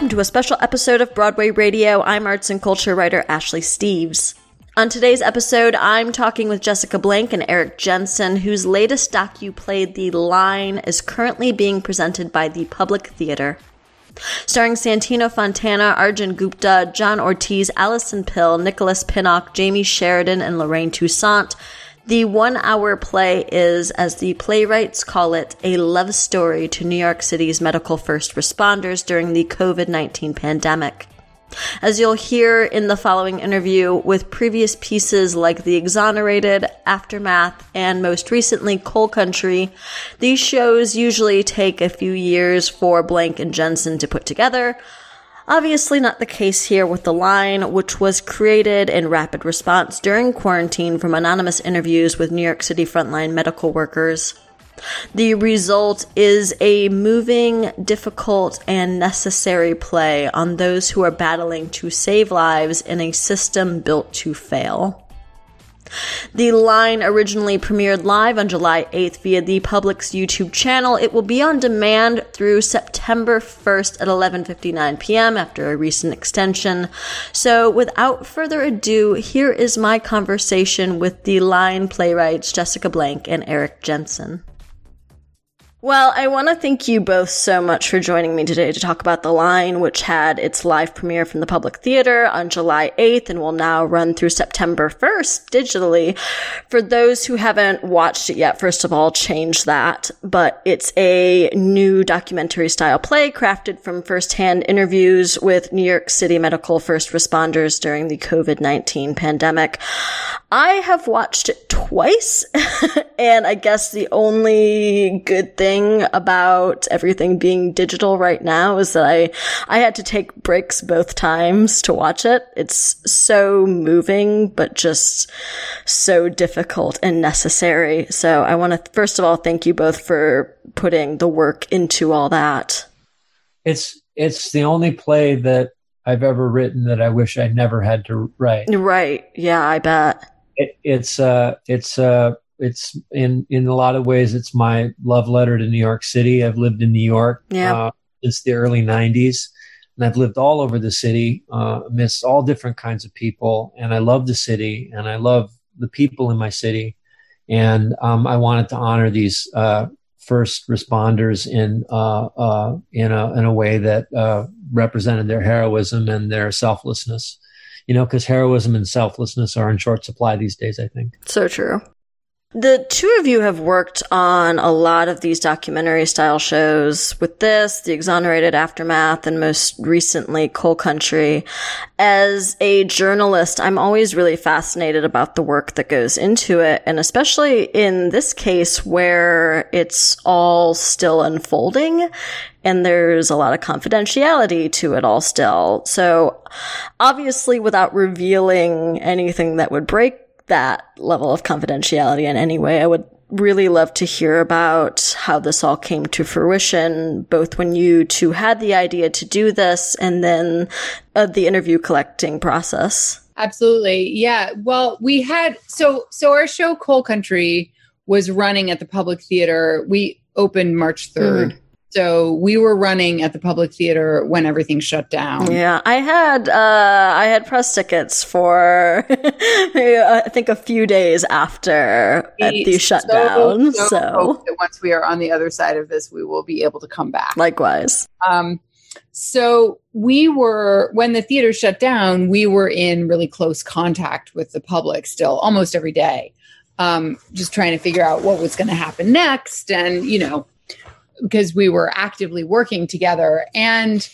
welcome to a special episode of Broadway Radio. I'm arts and culture writer Ashley Steves. On today's episode, I'm talking with Jessica Blank and Erik Jensen, whose latest docu play The Line is currently being presented by the Public Theater. Starring Santino Fontana, Arjun Gupta, John Ortiz, Alison Pill, Nicholas Pinnock, Jamey Sheridan, and Lorraine Toussaint, the one hour play is, as the playwrights call it, a love story to New York City's medical first responders during the COVID 19 pandemic. As you'll hear in the following interview with previous pieces like The Exonerated, Aftermath, and most recently Coal Country, these shows usually take a few years for Blank and Jensen to put together. Obviously not the case here with The Line, which was created in rapid response during quarantine from anonymous interviews with New York City frontline medical workers. The result is a moving, difficult, and necessary play on those who are battling to save lives in a system built to fail. The line originally premiered live on July 8th via the Public's YouTube channel. It will be on demand through September 1st at 11:59 p.m. after a recent extension. So, without further ado, here is my conversation with the line playwrights Jessica Blank and Erik Jensen. Well, I want to thank you both so much for joining me today to talk about The Line, which had its live premiere from the Public Theater on July 8th and will now run through September 1st digitally. For those who haven't watched it yet, first of all, change that. But it's a new documentary style play crafted from firsthand interviews with New York City medical first responders during the COVID-19 pandemic. I have watched it twice, and I guess the only good thing about everything being digital right now is that I I had to take breaks both times to watch it. It's so moving, but just so difficult and necessary. So I want to first of all thank you both for putting the work into all that. It's it's the only play that I've ever written that I wish I never had to write. Right. Yeah, I bet it, it's uh, it's uh, it's in in a lot of ways it's my love letter to New York City. I've lived in New York yeah. uh, since the early '90s, and I've lived all over the city uh, amidst all different kinds of people. And I love the city, and I love the people in my city, and um, I wanted to honor these uh, first responders in uh, uh, in a in a way that uh, represented their heroism and their selflessness you know, because heroism and selflessness are in short supply these days, I think. So true. The two of you have worked on a lot of these documentary style shows with this, The Exonerated Aftermath, and most recently Coal Country. As a journalist, I'm always really fascinated about the work that goes into it, and especially in this case where it's all still unfolding and there's a lot of confidentiality to it all still. So obviously without revealing anything that would break that level of confidentiality in any way. I would really love to hear about how this all came to fruition, both when you two had the idea to do this and then uh, the interview collecting process. Absolutely. Yeah. Well, we had so so our show Coal Country was running at the Public Theater. We opened March 3rd. Mm. So we were running at the public theater when everything shut down. Yeah, I had uh, I had press tickets for I think a few days after the shutdown. So, so, so. once we are on the other side of this, we will be able to come back. Likewise. Um, so we were when the theater shut down, we were in really close contact with the public still almost every day. Um, just trying to figure out what was going to happen next and you know because we were actively working together. And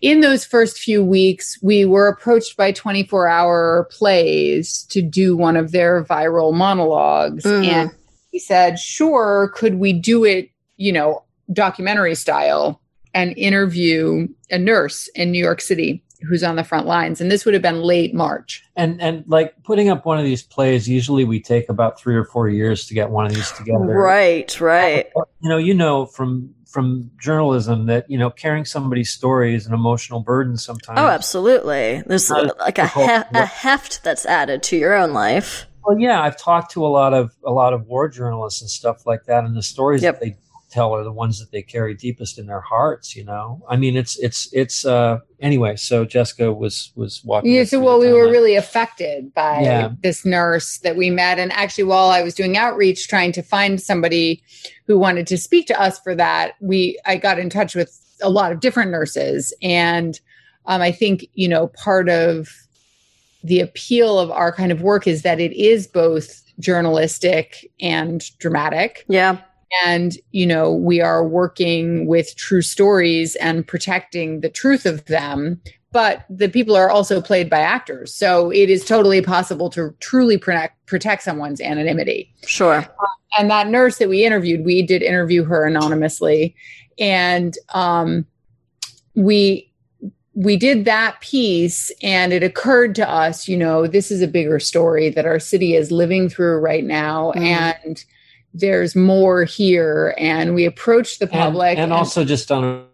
in those first few weeks, we were approached by 24 hour plays to do one of their viral monologues. Mm. And he said, sure, could we do it, you know, documentary style and interview a nurse in New York City? Who's on the front lines. And this would have been late march. And and like putting up one of these plays usually we take about three or four years to get one of these together. Right right. You know you know from from journalism that you know carrying somebody's story is an emotional burden sometimes oh absolutely. There's uh, like a, hef- a heft that's added to your own life. Well yeah i've talked to a lot of a lot of war journalists and stuff like that and the stories yep. that they tell are the ones that they carry deepest in their hearts. You know, I mean, it's it's it's uh, anyway. So Jessica was was walking. Yeah. So well, we were really affected by yeah. this nurse that we met, and actually, while I was doing outreach, trying to find somebody who wanted to speak to us for that, we I got in touch with a lot of different nurses, and um, I think you know part of the appeal of our kind of work is that it is both journalistic and dramatic. Yeah. And, you know, we are working with true stories and protecting the truth of them. But the people are also played by actors. So it is totally possible to truly protect, protect someone's anonymity. Sure. Uh, and that nurse that we interviewed, we did interview her anonymously. And um, we, we did that piece and it occurred to us, you know, this is a bigger story that our city is living through right now. Mm. And there's more here. And we approached the public. And, and, and also just on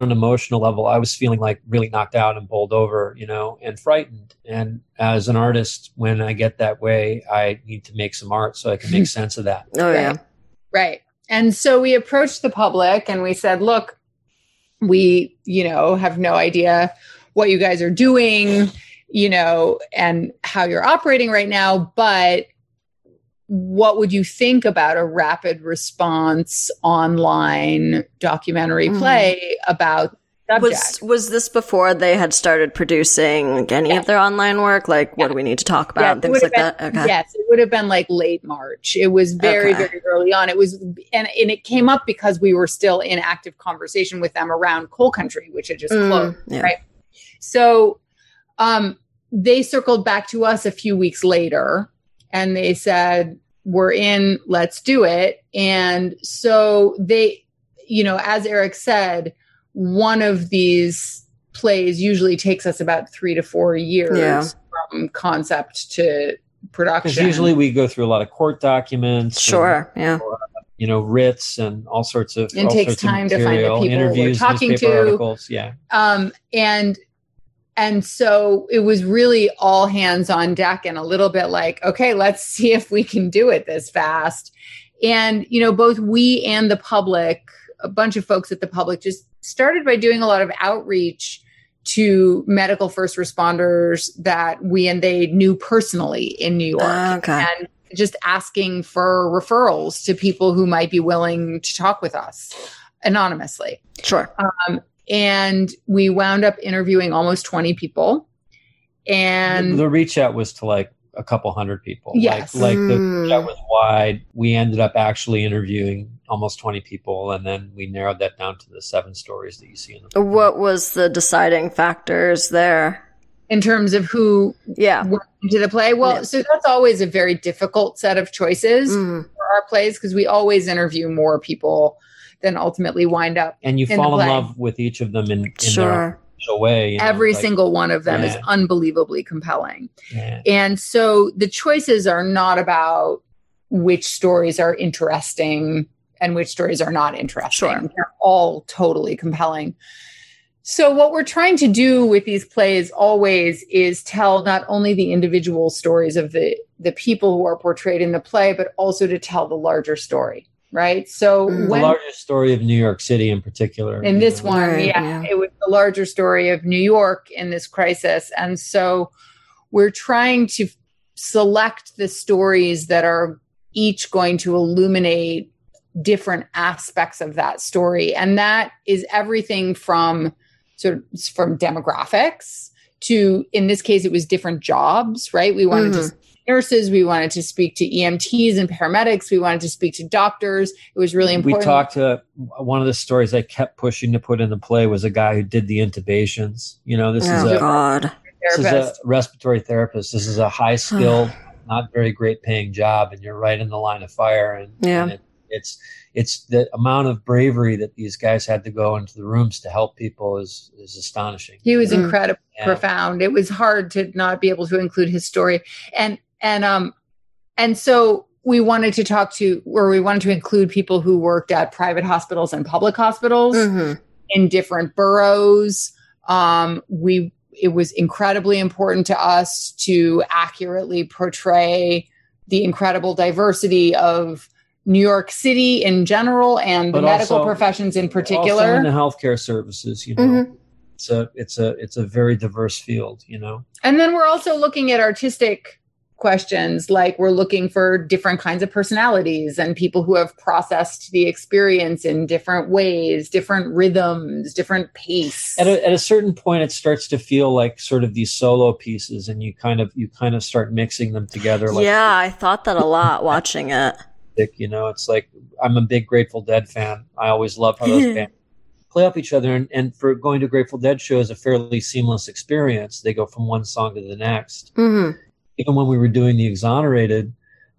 an emotional level, I was feeling like really knocked out and bowled over, you know, and frightened. And as an artist, when I get that way, I need to make some art so I can make sense of that. Oh, yeah. Right. right. And so we approached the public and we said, look, we you know have no idea what you guys are doing you know and how you're operating right now but what would you think about a rapid response online documentary mm-hmm. play about was was this before they had started producing any of their online work? Like, what do we need to talk about? things like been, that. Okay. Yes, it would have been like late March. It was very okay. very early on. It was, and and it came up because we were still in active conversation with them around Coal Country, which had just mm, closed, yeah. right? So, um, they circled back to us a few weeks later, and they said, "We're in. Let's do it." And so they, you know, as Erik said one of these plays usually takes us about three to four years yeah. from concept to production. Because usually we go through a lot of court documents. Sure. And, yeah. You know, writs and all sorts of. It takes time to find the people interviews, we're talking to. Articles, yeah. Um, and and so it was really all hands on deck and a little bit like, okay, let's see if we can do it this fast. And you know, both we and the public, a bunch of folks at the public, just started by doing a lot of outreach to medical first responders that we and they knew personally in New York. Uh, okay. And just asking for referrals to people who might be willing to talk with us anonymously. Sure. Um, and we wound up interviewing almost 20 people. And the, the reach out was to like a couple hundred people. Yes. Like, like mm. the hmm. that was wide. We ended up actually interviewing almost 20 people, and then we narrowed that down to the seven stories that you see in the. What was the deciding factors there? In terms of who yeah. went into the play? Well, yeah. so that's always a very difficult set of choices mm. for our plays because we always interview more people than ultimately wind up. And you fall in love with each of them in, in sure. their way. You know, Every like, single one of them yeah. is unbelievably compelling. Yeah. And so the choices are not about which stories are interesting and which stories are not interesting. Sure. They're all totally compelling. So, what we're trying to do with these plays always is tell not only the individual stories of the, the people who are portrayed in the play, but also to tell the larger story right? So mm. when, the largest story of New York City in particular. In this know. one, right, yeah, yeah, it was the larger story of New York in this crisis. And so we're trying to select the stories that are each going to illuminate different aspects of that story. And that is everything from sort of from demographics to in this case it was different jobs, right? We wanted mm-hmm. to nurses. We wanted to speak to EMTs and paramedics. We wanted to speak to doctors. It was really important. We talked to one of the stories I kept pushing to put in the play was a guy who did the intubations. You know, this oh, is a God. This is a respiratory therapist. This is a high skilled, not very great paying job, and you're right in the line of fire. And, yeah. And it, it's it's the amount of bravery that these guys had to go into the rooms to help people is is astonishing. He was mm. incredibly yeah. profound. It was hard to not be able to include his story. And and um and so we wanted to talk to or we wanted to include people who worked at private hospitals and public hospitals mm-hmm. in different boroughs um we it was incredibly important to us to accurately portray the incredible diversity of New York City in general and the medical also- professions in Also particular. in the healthcare services, you know, Mhm. it's a it's a it's a very diverse field. You know, And then we're also looking at artistic questions like we're looking for different kinds of personalities and people who have processed the experience in different ways, different rhythms, different pace. at a, at a certain point, it starts to feel like sort of these solo pieces, and you kind of you kind of start mixing them together. Like yeah, I thought that a lot watching it. you know, it's like I'm a big Grateful Dead fan. I always love how those bands play off each other, and, and for going to Grateful Dead shows, a fairly seamless experience. They go from one song to the next. hmm even when we were doing the exonerated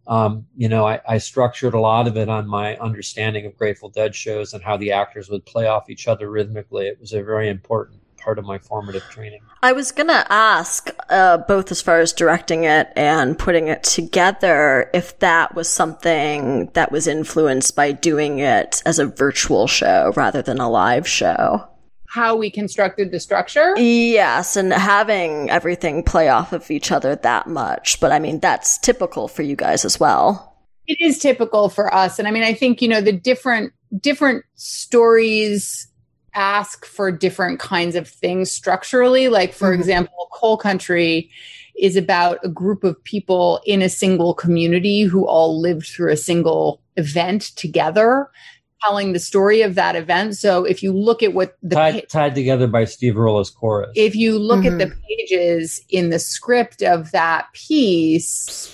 um, you know I, I structured a lot of it on my understanding of grateful dead shows and how the actors would play off each other rhythmically it was a very important part of my formative training I was gonna ask, uh, both as far as directing it and putting it together, if that was something that was influenced by doing it as a virtual show rather than a live show. How we constructed the structure. Yes, and having everything play off of each other that much. But I mean, that's typical for you guys as well. it is typical for us and i mean i think you know the different different stories ask for different kinds of things structurally like for Mhm. example coal country is about a group of people in a single community who all lived through a single event together telling the story of that event so if you look at what the tied, pa- tied together by steve Earle's chorus if you look Mhm. at the pages in the script of that piece,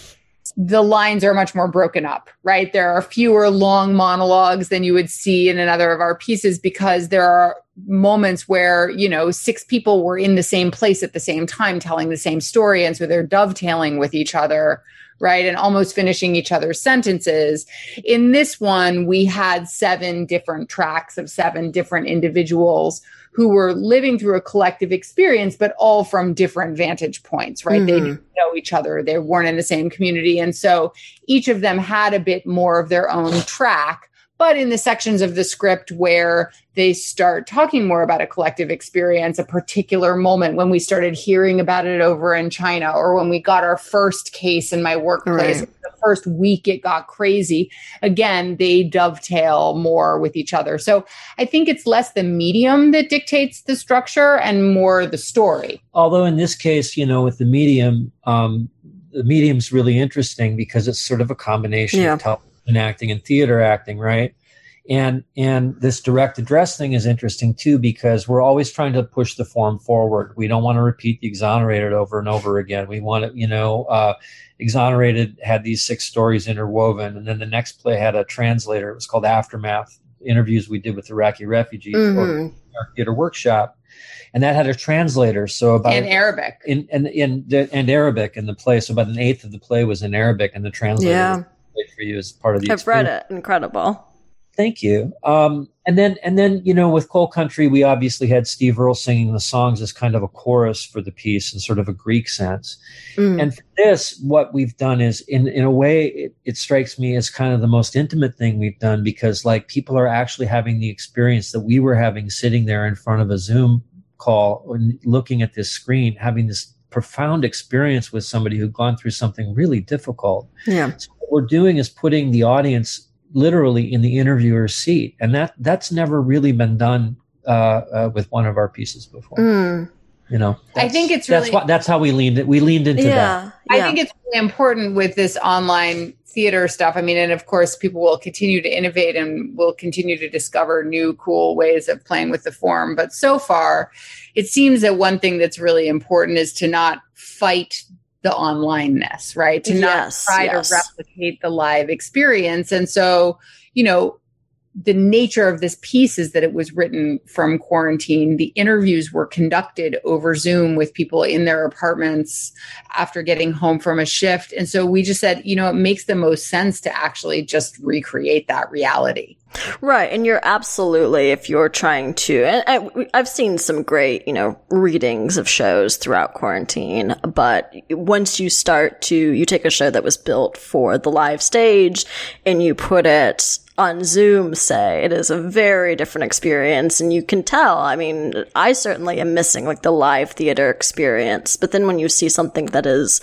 the lines are much more broken up, right? There are fewer long monologues than you would see in another of our pieces because there are moments where, you know, six people were in the same place at the same time telling the same story. And so they're dovetailing with each other, right? And almost finishing each other's sentences. In this one, we had seven different tracks of seven different individuals who were living through a collective experience, but all from different vantage points, right? They Mhm. didn't know each other. They weren't in the same community. And so each of them had a bit more of their own track. But in the sections of the script where they start talking more about a collective experience, a particular moment when we started hearing about it over in China, or when we got our first case in my workplace, Right. the first week it got crazy. Again, they dovetail more with each other. So I think it's less the medium that dictates the structure and more the story. although in this case you know with the medium um, the medium's really interesting because it's sort of a combination Yeah. of television acting and theater acting right and and this direct address thing is interesting too because we're always trying to push the form forward we don't want to repeat the exonerated over and over again we want to you know uh, exonerated had these six stories interwoven and then the next play had a translator it was called aftermath interviews we did with iraqi refugees or Mhm. our theater workshop and that had a translator so about in Arabic. in and in, the and Arabic in the play. So about an eighth of the play was in Arabic, and the translator Yeah. For you as part of the. I've read it. Incredible. Thank you. Um, and then and then you know with Coal Country, we obviously had Steve Earle singing the songs as kind of a chorus for the piece in sort of a Greek sense. Mm. And for this, what we've done is, in in a way, it, it strikes me as kind of the most intimate thing we've done because like people are actually having the experience that we were having sitting there in front of a Zoom call and looking at this screen, having this profound experience with somebody who'd gone through something really difficult. yeah. So what we're doing is putting the audience literally in the interviewer's seat, and that that's never really been done uh, uh, with one of our pieces before. Mm. You know, I think it's that's really- what that's how we leaned it. We leaned into that. Yeah. I think it's really important with this online theater stuff. I mean, and of course, people will continue to innovate and will continue to discover new, cool ways of playing with the form. But so far, it seems that one thing that's really important is to not fight the onlineness, right? To not Yes, try yes. to replicate the live experience. And so, you know, the nature of this piece is that it was written from quarantine. The interviews were conducted over Zoom with people in their apartments after getting home from a shift. And so we just said, you know, it makes the most sense to actually just recreate that reality. Right, and you're absolutely if you're trying to. And I, I've seen some great, you know, readings of shows throughout quarantine. But once you start to, you take a show that was built for the live stage and you put it on Zoom, say, it is a very different experience, and you can tell. I mean, I certainly am missing like the live theater experience. But then when you see something that is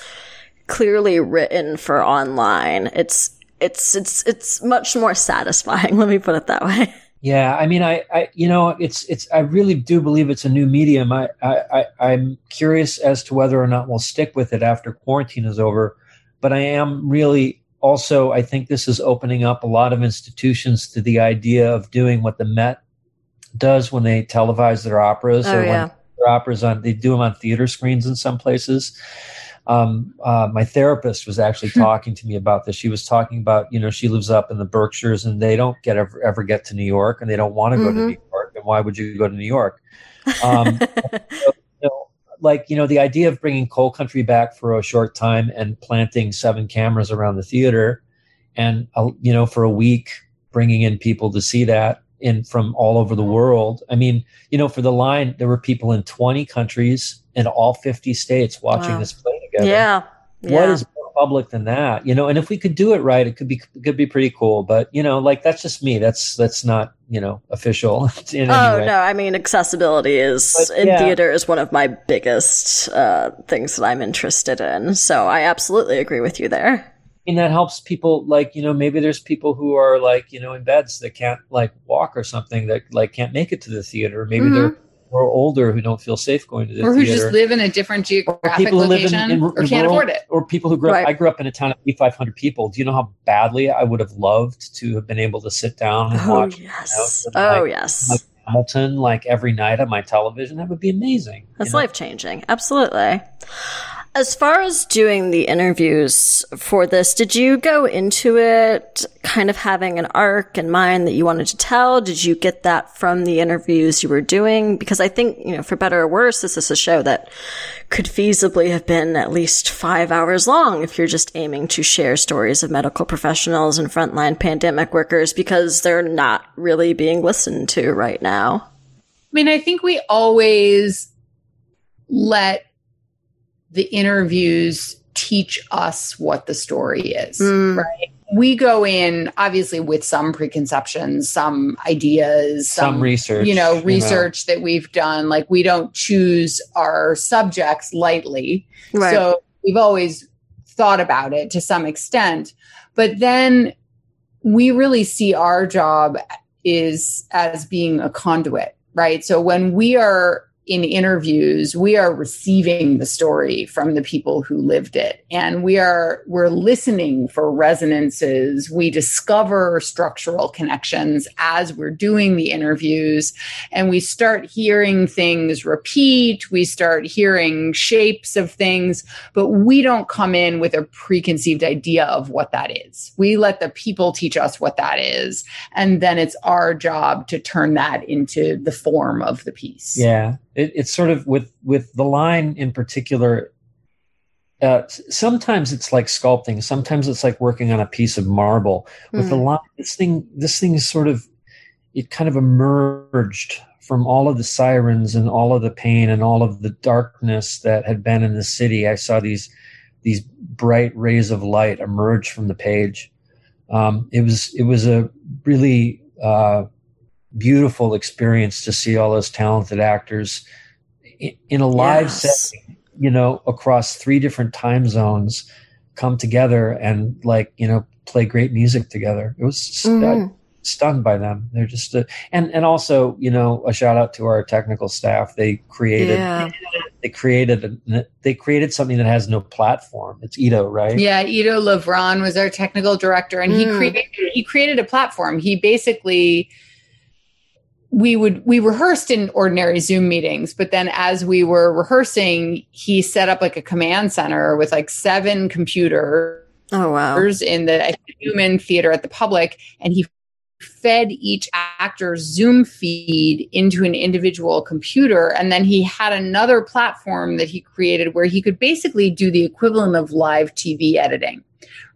clearly written for online, it's it's it's it's much more satisfying. Let me put it that way. Yeah, I mean, I, I, you know, it's, it's, I really do believe it's a new medium. I, I, I, am curious as to whether or not we'll stick with it after quarantine is over. But I am really also, I think this is opening up a lot of institutions to the idea of doing what the Met does when they televise their operas oh, or yeah. when their operas on, they do them on theater screens in some places um, uh, my therapist was actually hmm. talking to me about this. She was talking about, you know, she lives up in the Berkshires and they don't get ever, ever get to New York and they don't want to mm-hmm. go to mm-hmm. New York. And why would you go to New York? Um, so, you know, like, you know, the idea of bringing coal country back for a short time and planting seven cameras around the theater and, uh, you know, for a week, bringing in people to see that in from all over the world. I mean, you know, for the line, there were people in 20 countries in all 50 states watching wow. this play together. Yeah. What is more public than that? You know, and if we could do it right, it could be it could be pretty cool. But you know, like that's just me. That's that's not you know official. oh no, I mean accessibility is but, in yeah. theater is one of my biggest uh, things that I'm interested in. So I absolutely agree with you there. I mean, that helps people like, you know, maybe there's people who are like, you know, in beds that can't like walk or something that like can't make it to the theater. Maybe mm-hmm. they're or older who don't feel safe going to the or who theater. just live in a different geographic location in, in, or can't rural, afford it. or people who grew up right. i grew up in a town of 8500 people. Do you know how badly i would have loved to have been able to sit down and oh, watch yes. You know, oh like, yes. like hamilton like every night on my television? That would be amazing that's life changing absolutely as far as doing the interviews for this, did you go into it kind of having an arc in mind that you wanted to tell? Did you get that from the interviews you were doing? Because I think, you know, for better or worse, this is a show that could feasibly have been at least five hours long if you're just aiming to share stories of medical professionals and frontline pandemic workers because they're not really being listened to right now. I mean, I think we always let the interviews teach us what the story is, mm. right? We go in obviously with some preconceptions, some ideas, some, some research, you know, research you know. that we've done. Like we don't choose our subjects lightly. Right. So we've always thought about it to some extent. But then we really see our job is as being a conduit, right? So when we are in interviews we are receiving the story from the people who lived it. And we are we're listening for resonances. We discover structural connections as we're doing the interviews. And we start hearing things repeat. We start hearing shapes of things. But we don't come in with a preconceived idea of what that is. We let the people teach us what that is. And then it's our job to turn that into the form of the piece. Yeah it, it's sort of with with the line in particular. Uh, sometimes it's like sculpting. Sometimes it's like working on a piece of marble. With mm. the hmm. line, this thing, this thing is sort of, it kind of emerged from all of the sirens and all of the pain and all of the darkness that had been in the city. I saw these these bright rays of light emerge from the page. Um, it was it was a really uh, beautiful experience to see all those talented actors in, a live yes. setting, you know, across three different time zones come together and like, you know, play great music together. It was mm-hmm. stunned by them. They're just, uh, and, and also, you know, a shout out to our technical staff. They created, yeah. they created, a, they created something that has no platform. It's Ido, right? Yeah. Ido Lavron was our technical director and mm. he created, he created a platform. He basically, we would we rehearsed in ordinary zoom meetings but then as we were rehearsing he set up like a command center with like seven computers oh wow. in the Newman theater at the public and he fed each actor's zoom feed into an individual computer. And then he had another platform that he created where he could basically do the equivalent of live tv editing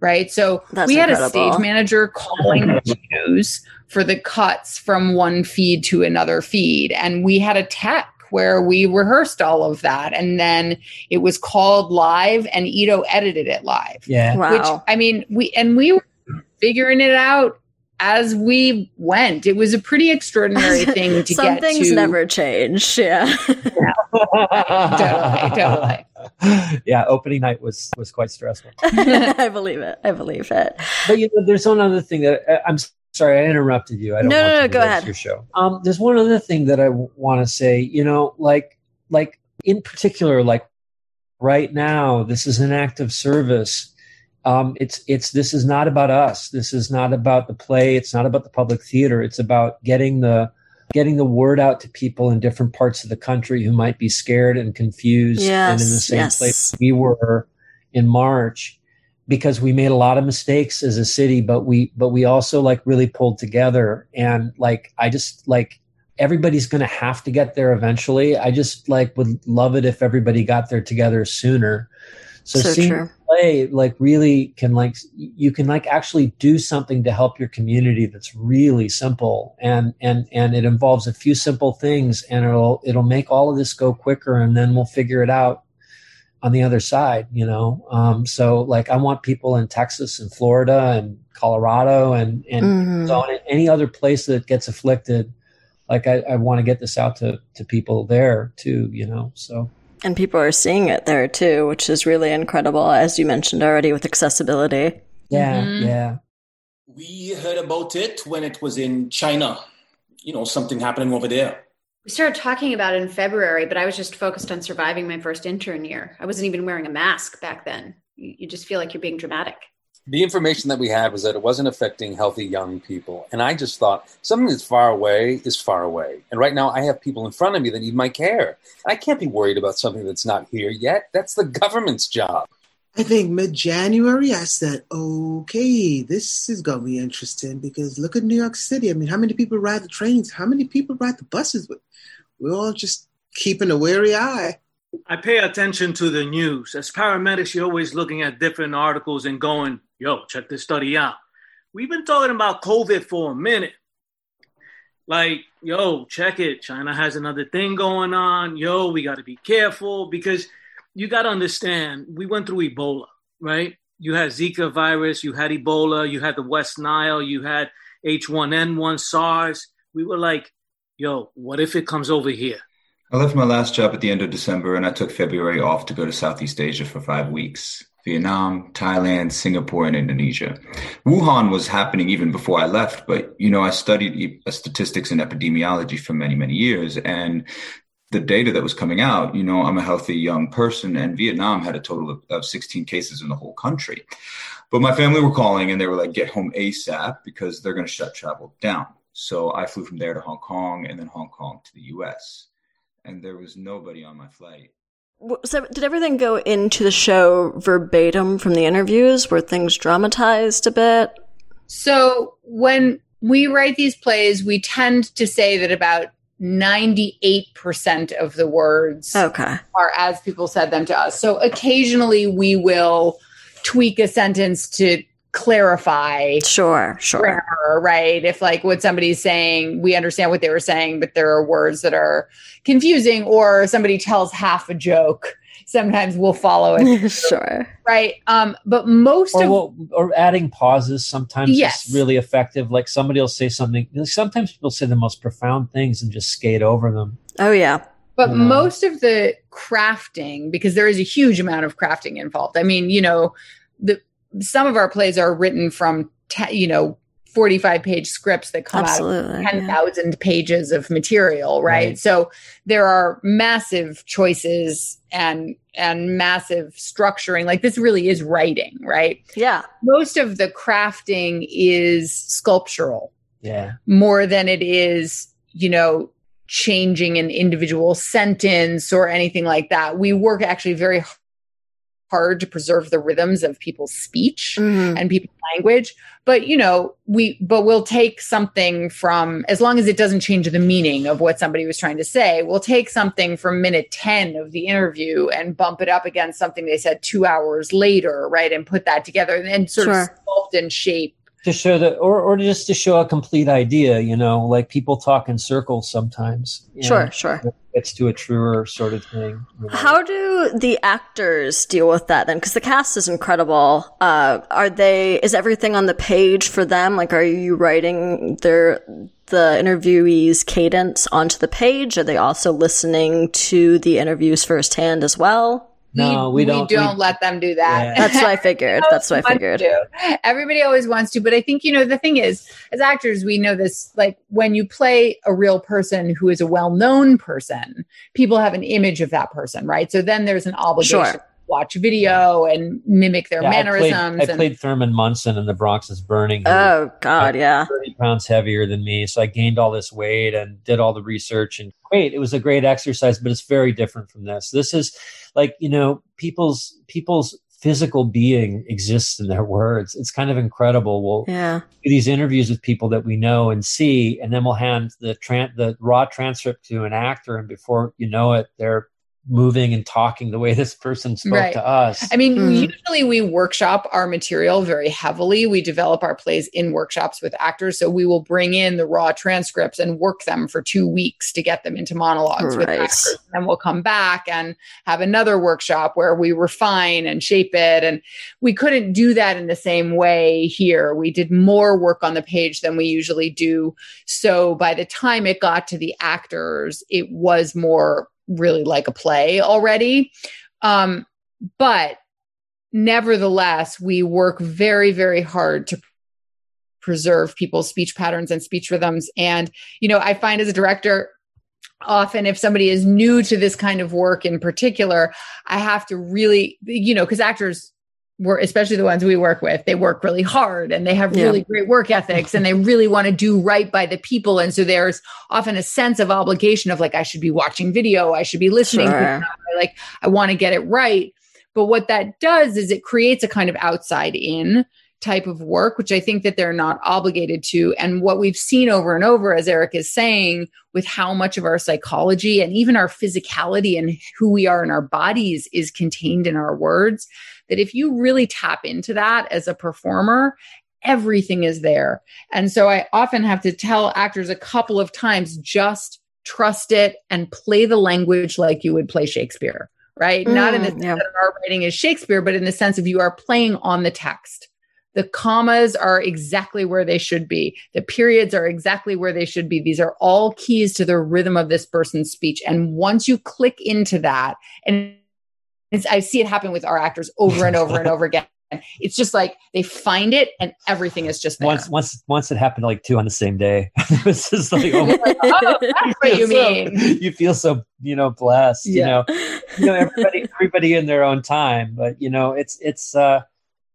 right so That's we incredible. had a stage manager calling cues for the cuts from one feed to another feed. And we had a tech where we rehearsed all of that and then it was called live and Ido edited it live. Yeah. Wow. Which I mean, we and we were figuring it out as we went. It was a pretty extraordinary thing to Some get things to. never change. Yeah. yeah. Totally, totally. yeah, opening night was was quite stressful. I believe it. I believe it. But you know, there's one other thing that uh, I'm sorry I interrupted you. I don't no, want no, no. to Go ahead. Your show. Um, there's one other thing that I w- want to say. You know, like like in particular, like right now, this is an act of service. Um, it's it's this is not about us. This is not about the play. It's not about the public theater. It's about getting the getting the word out to people in different parts of the country who might be scared and confused yes, and in the same yes. place we were in March because we made a lot of mistakes as a city but we but we also like really pulled together and like I just like everybody's going to have to get there eventually I just like would love it if everybody got there together sooner so, So seeing true. Play like really can like you can like actually do something to help your community that's really simple. And and and it involves a few simple things and it'll it'll make all of this go quicker and then we'll figure it out on the other side you know? Um so like i want people in texas and florida and colorado and and Mhm. so any other place that gets afflicted like i, I want to get this out to to people there too you know? So And people are seeing it there too, which is really incredible, as you mentioned already with accessibility. yeah Mhm. yeah We heard about it when it was in China. You know, something happening over there. We started talking about it in February, but I was just focused on surviving my first intern year. I wasn't even wearing a mask back then. You, you just feel like you're being dramatic. The information that we had was that it wasn't affecting healthy young people. And I just thought something that's far away is far away. And right now I have people in front of me that need my care. I can't be worried about something that's not here yet. That's the government's job. I think mid January, I said, okay, this is going to be interesting because look at New York City. I mean, how many people ride the trains? How many people ride the buses? We're all just keeping a wary eye. I pay attention to the news. As paramedics, you're always looking at different articles and going, yo, check this study out. We've been talking about COVID for a minute. Like, yo, check it. China has another thing going on. Yo, we got to be careful because you got to understand, we went through Ebola, right? You had Zika virus, you had Ebola, you had the West Nile, you had H1N1, SARS. We were like, yo, what if it comes over here? I left my last job at the end of December and I took February off to go to Southeast Asia for five weeks Vietnam, Thailand, Singapore, and Indonesia. Wuhan was happening even before I left, but you know, I studied e- uh, statistics and epidemiology for many, many years. And the data that was coming out, you know, I'm a healthy young person, and Vietnam had a total of, of 16 cases in the whole country. But my family were calling and they were like, get home ASAP because they're going to shut travel down. So I flew from there to Hong Kong and then Hong Kong to the US and there was nobody on my flight. So, did everything go into the show verbatim from the interviews? Were things dramatized a bit? So when we write these plays, we tend to say that about 98% of the words Okay. are as people said them to us. So occasionally we will tweak a sentence to clarify Sure, sure. grammar, right? If like what somebody's saying, we understand what they were saying, but there are words that are confusing, or somebody tells half a joke. Sometimes we'll follow it, sure. right? Um, but most or, of well, or adding pauses sometimes Yes. is really effective. Like somebody will say something. Sometimes people say the most profound things and just skate over them. Oh, yeah. But Yeah. most of the crafting, because there is a huge amount of crafting involved. I mean, you know, the some of our plays are written from te- you know 45 page scripts that come out of Absolutely. yeah. 10,000 pages of material, right? Right. So there are massive choices and and massive structuring. Like this really is writing, right? Yeah. Most of the crafting is sculptural Yeah, more than it is, you know, changing an individual sentence or anything like that. We work actually very hard to preserve the rhythms of people's speech Mhm. and people's language. But, you know, we, but we'll take something from, as long as it doesn't change the meaning of what somebody was trying to say, we'll take something from minute 10 of the interview and bump it up against something they said two hours later, right? And put that together and then sort Sure. of sculpt and shape to show that, or or just to show a complete idea. You know, like people talk in circles sometimes. Sure, sure. Gets to a truer sort of thing. you know. How do the actors deal with that then? Because the cast is incredible. Uh, are they? Is everything on the page for them? Like, are you writing their the interviewees' cadence onto the page? Are they also listening to the interviews firsthand as well? No, we don't. We don't we, let them do that. Yeah. That's what I figured. That's what I figured. Everybody always wants to, but I think you know the thing is, as actors, we know this. Like when you play a real person who is a well-known person, people have an image of that person, right? So then there's an obligation. Sure. to Watch video and mimic their Yeah, mannerisms. I played, I and, played Thurman Munson in The Bronx is Burning. Oh God, yeah. 30 pounds heavier than me. So I gained all this weight and did all the research and great. It was a great exercise, but it's very different from this. This is like, you know, people's people's physical being exists in their words. It's kind of incredible. We'll Yeah. do these interviews with people that we know and see, and then we'll hand the tran- the raw transcript to an actor, and before you know it, they're moving and talking the way this person spoke Right. to us. I mean, Mhm. usually we workshop our material very heavily. We develop our plays in workshops with actors. So we will bring in the raw transcripts and work them for two weeks to get them into monologues with actors. And then we'll come back and have another workshop where we refine and shape it. And we couldn't do that in the same way here. We did more work on the page than we usually do. So by the time it got to the actors, it was more really like a play already. Um, but nevertheless, we work very, very hard to preserve people's speech patterns and speech rhythms. And, you know, I find as a director, often if somebody is new to this kind of work in particular, I have to really, you know, because actors were especially the ones we work with they work really hard and they have Yeah. really great work ethics and they really want to do right by the people and so there's often a sense of obligation of like i should be watching video i should be listening Sure. like i want to get it right but what that does is it creates a kind of outside in type of work which i think that they're not obligated to and what we've seen over and over as erik is saying with how much of our psychology and even our physicality and who we are in our bodies is contained in our words that if you really tap into that as a performer, everything is there. And so I often have to tell actors a couple of times just trust it and play the language like you would play Shakespeare, right? Not in the Mm, sense yeah. that our writing is Shakespeare, but in the sense of you are playing on the text. The commas are exactly where they should be. The periods are exactly where they should be. These are all keys to the rhythm of this person's speech. And once you click into that, and I see it happen with our actors over and over and over again. It's just like they find it and everything is just there. once once once it happened like two on the same day. it was just like oh, my oh, that's what you feel so- mean. you feel so you know blessed you know you know everybody everybody in their own time but you know it's it's uh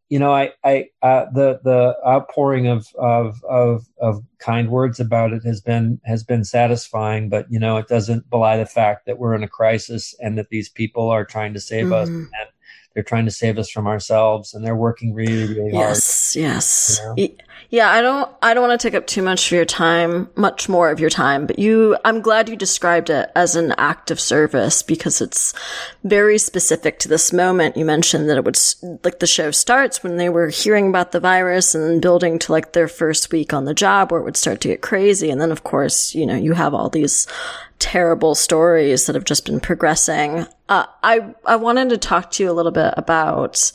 you know i i uh the the outpouring of of of of kind words about it has been has been satisfying but you know it doesn't belie the fact that we're in a crisis and that these people are trying to save us Mhm. and they're trying to save us from ourselves and they're working really really hard Yes, yes. You know? Yeah, I don't I don't want to take up too much of your time, much more of your time, but you I'm glad you described it as an act of service because it's very specific to this moment. You mentioned that it would like the show starts when they were hearing about the virus and building to like their first week on the job where it would start to get crazy and then of course, you know, you have all these terrible stories that have just been progressing. Uh, I I wanted to talk to you a little bit about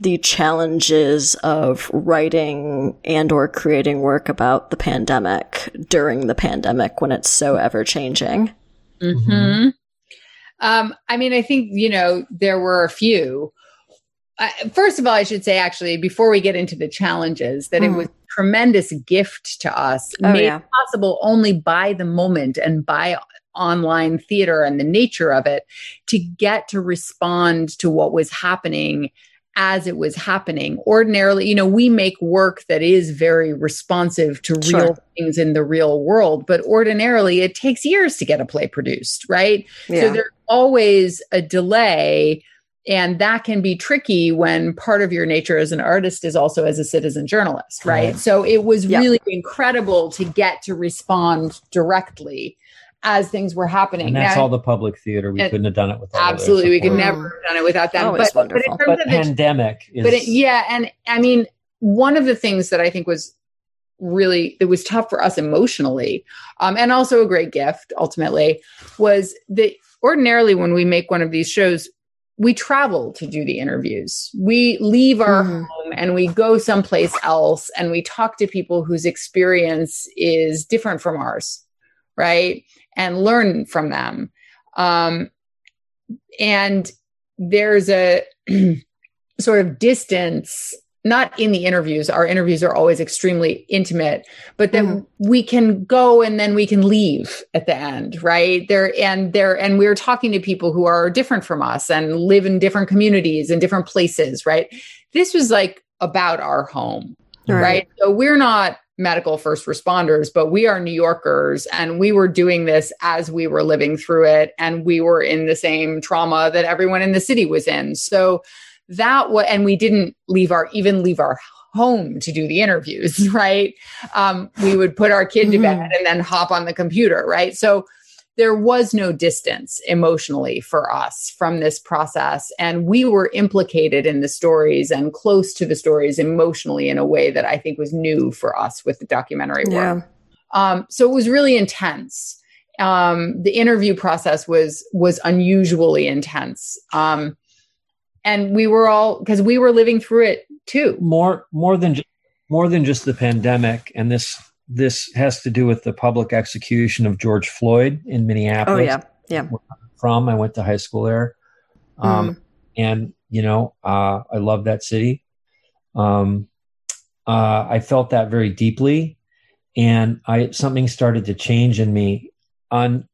the challenges of writing and or creating work about the pandemic during the pandemic when it's so ever changing. hmm Um, I mean, I think, you know, there were a few. I, first of all, I should say, actually, before we get into the challenges, that it Mhm. was a tremendous gift to us, Oh, made yeah. possible only by the moment and by online theater and the nature of it to get to respond to what was happening as it was happening. Ordinarily, you know, we make work that is very responsive to Sure. real things in the real world, but ordinarily it takes years to get a play produced, right? So there's always a delay. And that can be tricky when part of your nature as an artist is also as a citizen journalist, right? Right. So it was Yeah. really incredible to get to respond directly as things were happening. and that's Now- all the public theater we And- couldn't have done it without absolutely, we could never have done it without them. Always But, but in wonderful. terms but of the pandemic is but it, yeah and i mean one of the things that i think was really that was tough for us emotionally um, and also a great gift ultimately was that ordinarily when we make one of these shows we travel to do the interviews we leave our Mhm. home and we go someplace else and we talk to people whose experience is different from ours right and learn from them um, and there's a sort of distance not in the interviews our interviews are always extremely intimate but then mm. we can go and then we can leave at the end right there and there and we're talking to people who are different from us and live in different communities and different places right this was like about our home right, right? so we're not medical first responders but we are new yorkers and we were doing this as we were living through it and we were in the same trauma that everyone in the city was in so that was, and we didn't leave our, even leave our home to do the interviews, right? Um, we would put our kid to mm-hmm. bed and then hop on the computer, right? So there was no distance emotionally for us from this process. And we were implicated in the stories and close to the stories emotionally in a way that I think was new for us with the documentary work. Yeah. Um, so it was really intense. Um, the interview process was was unusually intense. Um, and we were all because we were living through it too more more than just, more than just the pandemic and this this has to do with the public execution of george floyd in minneapolis. oh yeah. Yeah from i went to high school there. Um, mm. and you know uh, i love that city. Um, uh, i felt that very deeply. And i something started to change in me. On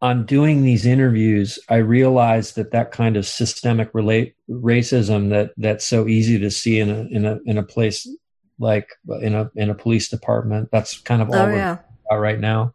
on doing these interviews, I realized that that kind of systemic relate, racism that that's so easy to see in a in a in a place like in a in a police department. That's kind of all oh, we're yeah. about right now.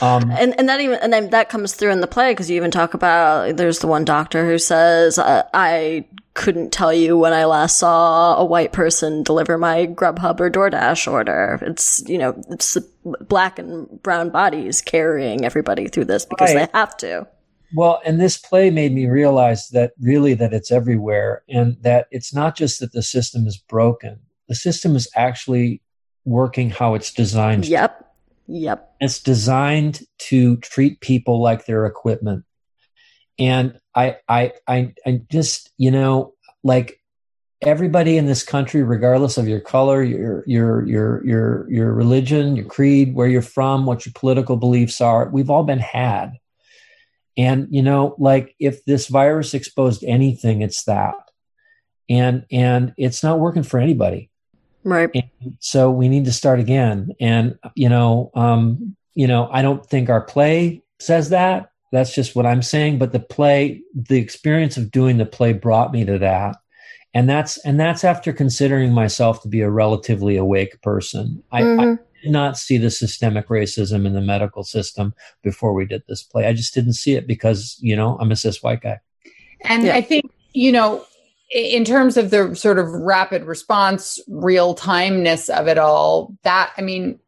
Um, and and that even and then that comes through in the play because you even talk about there's the one doctor who says uh, I couldn't tell you when I last saw a white person deliver my Grubhub or DoorDash order. It's you know it's black and brown bodies carrying everybody through this because right. they have to. Well, and this play made me realize that really that it's everywhere and that it's not just that the system is broken. The system is actually working how it's designed. Yep Yep. It's designed to treat people like their equipment. And I, I, I, I just, you know, like everybody in this country, regardless of your color, your, your, your, your, your religion, your creed, where you're from, what your political beliefs are, we've all been had. And, you know, like if this virus exposed anything, it's that. And, and it's not working for anybody. Right. And so we need to start again. And, you know, um, you know, I don't think our play says that. That's just what I'm saying. But the play, the experience of doing the play brought me to that. And that's and that's after considering myself to be a relatively awake person. I, mm-hmm. I did not see the systemic racism in the medical system before we did this play. I just didn't see it because, you know, I'm a cis white guy. And yeah. I think, you know, in terms of the sort of rapid response, real timeness of it all, that, I mean,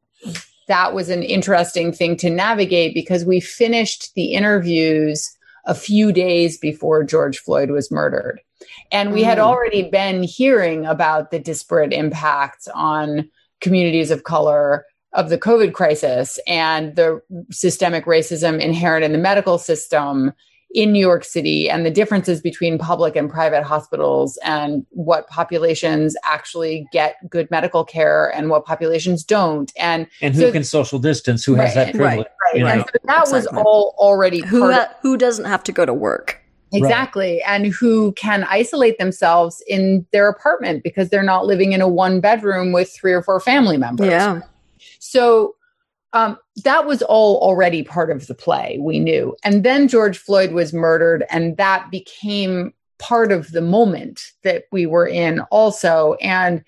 that was an interesting thing to navigate because we finished the interviews a few days before George Floyd was murdered. And we had mm. already been hearing about the disparate impacts on communities of color of the COVID crisis and the systemic racism inherent in the medical system in New York City and the differences between public and private hospitals and what populations actually get good medical care and what populations don't and and who so, can social distance who right, has that privilege right, right. And so that exactly. was all already who ha- who doesn't have to go to work exactly right. and who can isolate themselves in their apartment because they're not living in a one bedroom with three or four family members yeah so um, that was all already part of the play, we knew. And then George Floyd was murdered, and that became part of the moment that we were in also. And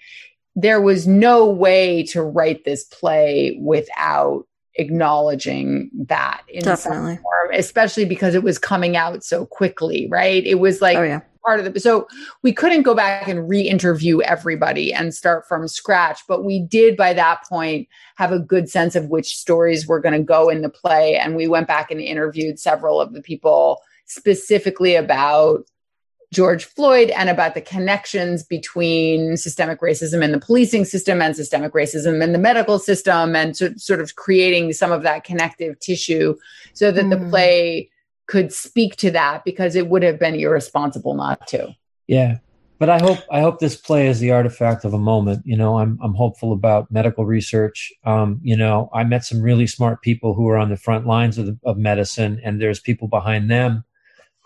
there was no way to write this play without acknowledging that in Definitely. some form, especially because it was coming out so quickly, right? It was like, oh, yeah part of the so we couldn't go back and re-interview everybody and start from scratch but we did by that point have a good sense of which stories were going to go in the play and we went back and interviewed several of the people specifically about George Floyd and about the connections between systemic racism and the policing system and systemic racism and the medical system and so, sort of creating some of that connective tissue so that mm. the play could speak to that because it would have been irresponsible not to. Yeah. But I hope I hope this play is the artifact of a moment. You know, I'm I'm hopeful about medical research. Um, you know, I met some really smart people who are on the front lines of, the, of medicine, and there's people behind them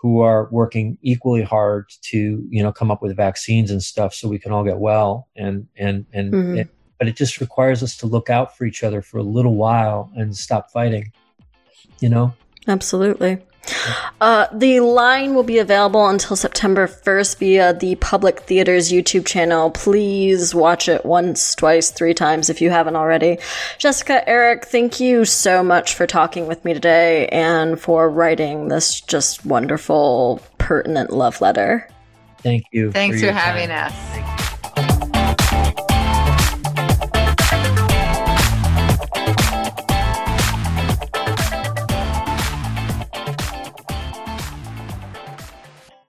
who are working equally hard to you know come up with vaccines and stuff so we can all get well and and and Mhm. it, but it just requires us to look out for each other for a little while and stop fighting you know Absolutely. Uh, the line will be available until September 1st via the Public Theater's YouTube channel. Please watch it once, twice, three times if you haven't already. Jessica, Erik, thank you so much for talking with me today and for writing this just wonderful, pertinent love letter. thank you Thanks for your having time. us.